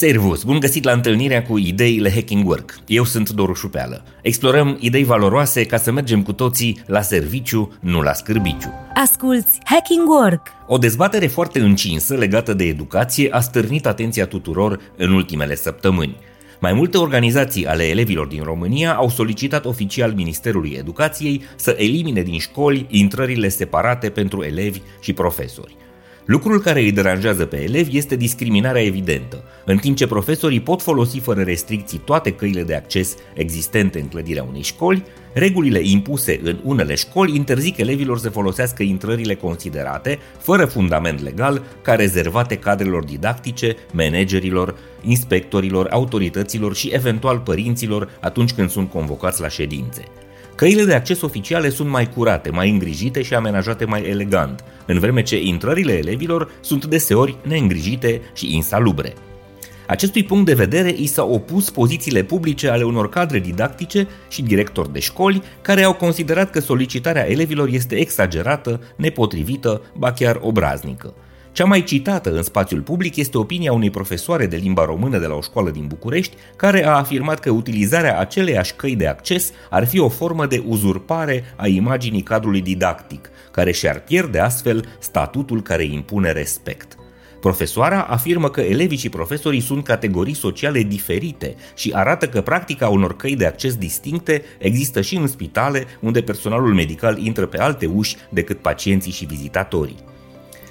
Servus! Bun găsit la întâlnirea cu ideile Hacking Work. Eu sunt Doru Șupeală. Explorăm idei valoroase ca să mergem cu toții la serviciu, nu la scârbiciu. Asculți Hacking Work! O dezbatere foarte încinsă legată de educație a stârnit atenția tuturor în ultimele săptămâni. Mai multe organizații ale elevilor din România au solicitat oficial Ministerului Educației să elimine din școli intrările separate pentru elevi și profesori. Lucrul care îi deranjează pe elevi este discriminarea evidentă, în timp ce profesorii pot folosi fără restricții toate căile de acces existente în clădirea unei școli, regulile impuse în unele școli interzic elevilor să folosească intrările considerate, fără fundament legal, ca rezervate cadrelor didactice, managerilor, inspectorilor, autorităților și eventual părinților atunci când sunt convocați la ședințe. Căile de acces oficiale sunt mai curate, mai îngrijite și amenajate mai elegant, în vreme ce intrările elevilor sunt deseori neîngrijite și insalubre. Acestui punct de vedere i s-au opus pozițiile publice ale unor cadre didactice și directori de școli care au considerat că solicitarea elevilor este exagerată, nepotrivită, ba chiar obraznică. Cea mai citată în spațiul public este opinia unei profesoare de limba română de la o școală din București, care a afirmat că utilizarea aceleiași căi de acces ar fi o formă de uzurpare a imaginii cadrului didactic, care și-ar pierde astfel statutul care impune respect. Profesoara afirmă că elevii și profesorii sunt categorii sociale diferite și arată că practica unor căi de acces distincte există și în spitale, unde personalul medical intră pe alte uși decât pacienții și vizitatorii.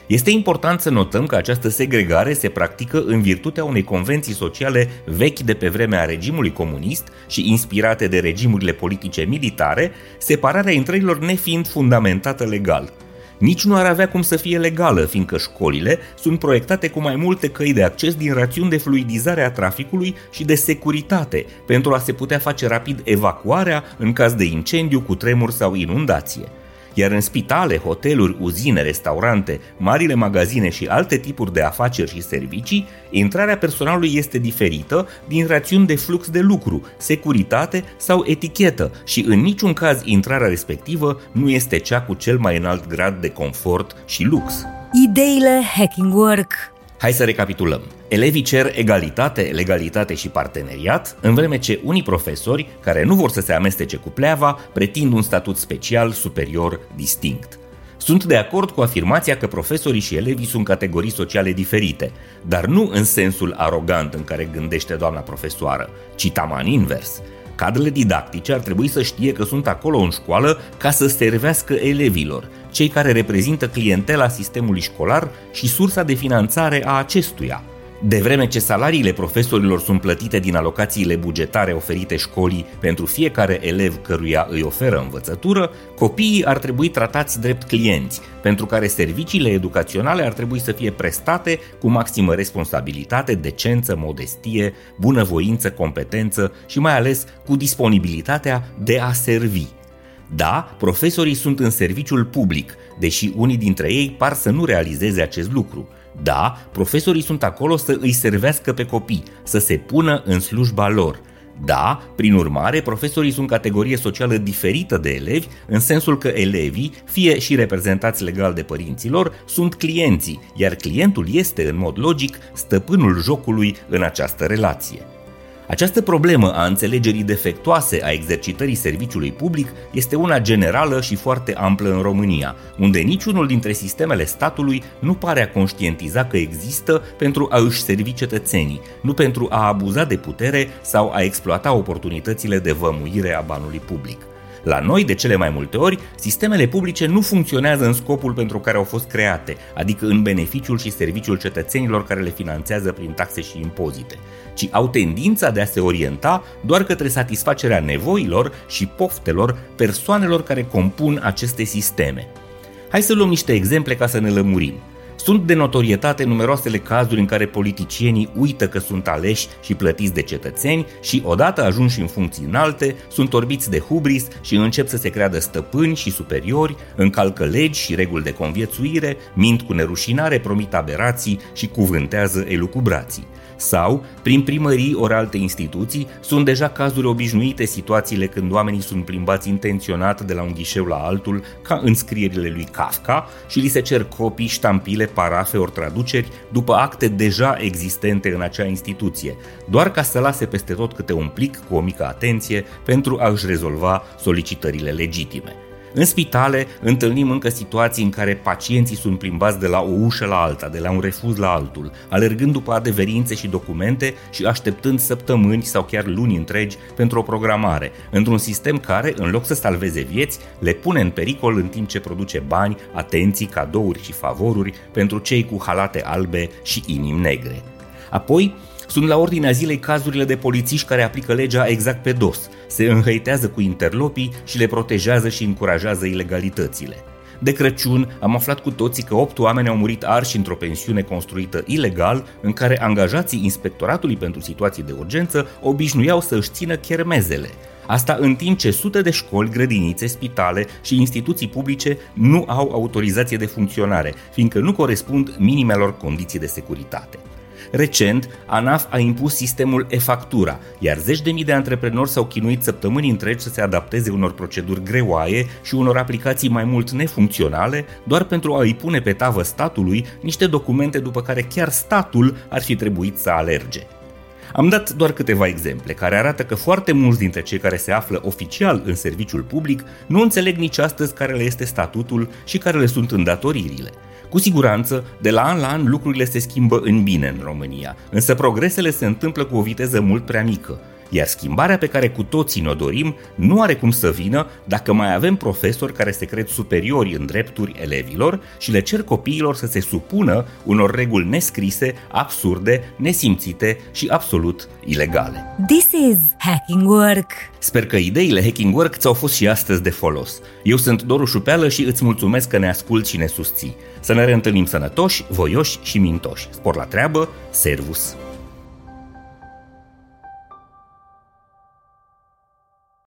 Este important să notăm că această segregare se practică în virtutea unei convenții sociale vechi de pe vremea regimului comunist și inspirate de regimurile politice militare, separarea intrărilor nefiind fundamentată legal. Nici nu ar avea cum să fie legală, fiindcă școlile sunt proiectate cu mai multe căi de acces din rațiuni de fluidizare a traficului și de securitate, pentru a se putea face rapid evacuarea în caz de incendiu, cu tremur sau inundație iar în spitale, hoteluri, uzine, restaurante, marile magazine și alte tipuri de afaceri și servicii, intrarea personalului este diferită din rațiuni de flux de lucru, securitate sau etichetă și în niciun caz intrarea respectivă nu este cea cu cel mai înalt grad de confort și lux. Ideile Hacking Work Hai să recapitulăm. Elevii cer egalitate, legalitate și parteneriat, în vreme ce unii profesori, care nu vor să se amestece cu pleava, pretind un statut special, superior, distinct. Sunt de acord cu afirmația că profesorii și elevii sunt categorii sociale diferite, dar nu în sensul arogant în care gândește doamna profesoară, ci taman invers. Cadrele didactice ar trebui să știe că sunt acolo în școală ca să servească elevilor, cei care reprezintă clientela sistemului școlar și sursa de finanțare a acestuia. De vreme ce salariile profesorilor sunt plătite din alocațiile bugetare oferite școlii pentru fiecare elev căruia îi oferă învățătură, copiii ar trebui tratați drept clienți, pentru care serviciile educaționale ar trebui să fie prestate cu maximă responsabilitate, decență, modestie, bunăvoință, competență și mai ales cu disponibilitatea de a servi. Da, profesorii sunt în serviciul public, deși unii dintre ei par să nu realizeze acest lucru. Da, profesorii sunt acolo să îi servească pe copii, să se pună în slujba lor. Da, prin urmare, profesorii sunt categorie socială diferită de elevi, în sensul că elevii, fie și reprezentați legal de părinților, sunt clienții, iar clientul este, în mod logic, stăpânul jocului în această relație. Această problemă a înțelegerii defectoase a exercitării serviciului public este una generală și foarte amplă în România, unde niciunul dintre sistemele statului nu pare a conștientiza că există pentru a își servi cetățenii, nu pentru a abuza de putere sau a exploata oportunitățile de vămuire a banului public. La noi, de cele mai multe ori, sistemele publice nu funcționează în scopul pentru care au fost create, adică în beneficiul și serviciul cetățenilor care le finanțează prin taxe și impozite, ci au tendința de a se orienta doar către satisfacerea nevoilor și poftelor persoanelor care compun aceste sisteme. Hai să luăm niște exemple ca să ne lămurim. Sunt de notorietate numeroasele cazuri în care politicienii uită că sunt aleși și plătiți de cetățeni și, odată ajunși în funcții înalte, sunt orbiți de hubris și încep să se creadă stăpâni și superiori, încalcă legi și reguli de conviețuire, mint cu nerușinare, promit aberații și cuvântează elucubrații sau, prin primării ori alte instituții, sunt deja cazuri obișnuite situațiile când oamenii sunt plimbați intenționat de la un ghișeu la altul, ca în scrierile lui Kafka, și li se cer copii, ștampile, parafe ori traduceri după acte deja existente în acea instituție, doar ca să lase peste tot câte un plic cu o mică atenție pentru a-și rezolva solicitările legitime. În spitale întâlnim încă situații în care pacienții sunt plimbați de la o ușă la alta, de la un refuz la altul, alergând după adeverințe și documente și așteptând săptămâni sau chiar luni întregi pentru o programare, într-un sistem care, în loc să salveze vieți, le pune în pericol în timp ce produce bani, atenții, cadouri și favoruri pentru cei cu halate albe și inimi negre. Apoi, sunt la ordinea zilei cazurile de polițiști care aplică legea exact pe dos, se înhăitează cu interlopii și le protejează și încurajează ilegalitățile. De Crăciun am aflat cu toții că opt oameni au murit arși într-o pensiune construită ilegal, în care angajații Inspectoratului pentru Situații de Urgență obișnuiau să își țină chermezele. Asta în timp ce sute de școli, grădinițe, spitale și instituții publice nu au autorizație de funcționare, fiindcă nu corespund minimelor condiții de securitate. Recent, ANAF a impus sistemul e-factura, iar zeci de mii de antreprenori s-au chinuit săptămâni întregi să se adapteze unor proceduri greoaie și unor aplicații mai mult nefuncționale, doar pentru a îi pune pe tavă statului niște documente după care chiar statul ar fi trebuit să alerge. Am dat doar câteva exemple care arată că foarte mulți dintre cei care se află oficial în serviciul public nu înțeleg nici astăzi care le este statutul și care le sunt îndatoririle. Cu siguranță, de la an la an lucrurile se schimbă în bine în România, însă progresele se întâmplă cu o viteză mult prea mică iar schimbarea pe care cu toții ne-o dorim nu are cum să vină dacă mai avem profesori care se cred superiori în drepturi elevilor și le cer copiilor să se supună unor reguli nescrise, absurde, nesimțite și absolut ilegale. This is Hacking Work! Sper că ideile Hacking Work ți-au fost și astăzi de folos. Eu sunt Doru Șupeală și îți mulțumesc că ne asculti și ne susții. Să ne reîntâlnim sănătoși, voioși și mintoși. Spor la treabă, servus!